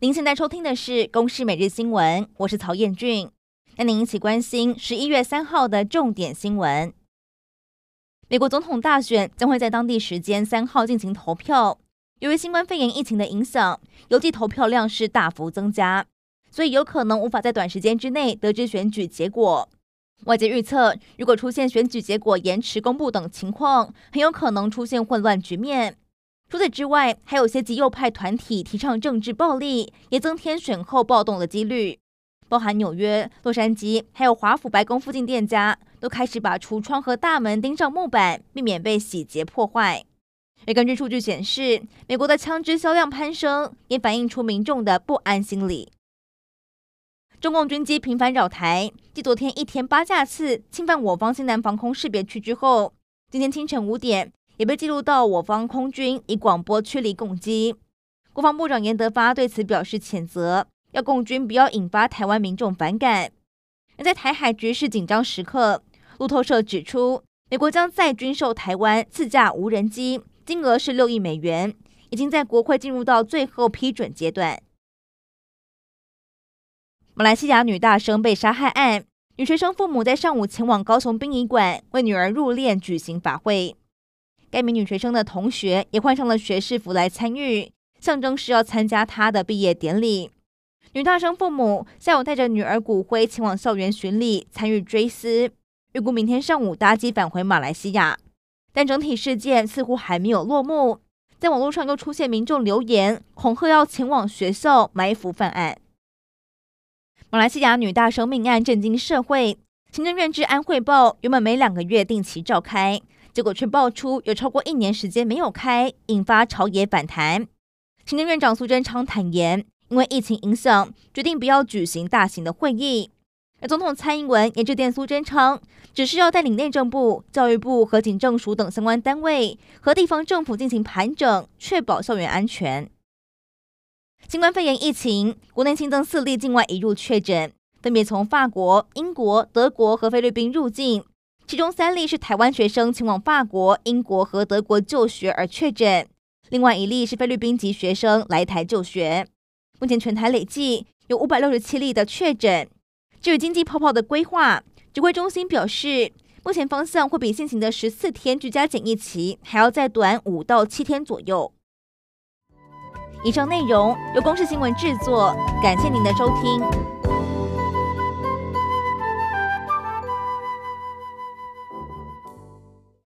您现在收听的是《公视每日新闻》，我是曹彦俊。带您一起关心十一月三号的重点新闻。美国总统大选将会在当地时间三号进行投票。由于新冠肺炎疫情的影响，邮寄投票量是大幅增加，所以有可能无法在短时间之内得知选举结果。外界预测，如果出现选举结果延迟公布等情况，很有可能出现混乱局面。除此之外，还有些极右派团体提倡政治暴力，也增添选后暴动的几率。包含纽约、洛杉矶，还有华府白宫附近店家，都开始把橱窗和大门钉上木板，避免被洗劫破坏。而根据数据显示，美国的枪支销量攀升，也反映出民众的不安心理。中共军机频繁扰台，继昨天一天八架次侵犯我方西南防空识别区之后，今天清晨五点。也被记录到我方空军以广播驱离共机，国防部长严德发对此表示谴责，要共军不要引发台湾民众反感。而在台海局势紧张时刻，路透社指出，美国将再军售台湾四架无人机，金额是六亿美元，已经在国会进入到最后批准阶段。马来西亚女大生被杀害案，女学生父母在上午前往高雄殡仪馆为女儿入殓举行法会。该名女学生的同学也换上了学士服来参与，象征是要参加她的毕业典礼。女大生父母下午带着女儿骨灰前往校园巡礼，参与追思，预估明天上午搭机返回马来西亚。但整体事件似乎还没有落幕，在网络上又出现民众留言恐吓要前往学校埋伏犯案。马来西亚女大生命案震惊社会，行政院治安汇报原本每两个月定期召开。结果却爆出有超过一年时间没有开，引发朝野反弹。行政院长苏贞昌坦言，因为疫情影响，决定不要举行大型的会议。而总统蔡英文也致电苏贞昌，只是要带领内政部、教育部和警政署等相关单位和地方政府进行盘整，确保校园安全。新冠肺炎疫情，国内新增四例境外移入确诊，分别从法国、英国、德国和菲律宾入境。其中三例是台湾学生前往法国、英国和德国就学而确诊，另外一例是菲律宾籍学生来台就学。目前全台累计有五百六十七例的确诊。至于经济泡泡的规划，指挥中心表示，目前方向会比现行的十四天居家检疫期还要再短五到七天左右。以上内容由公视新闻制作，感谢您的收听。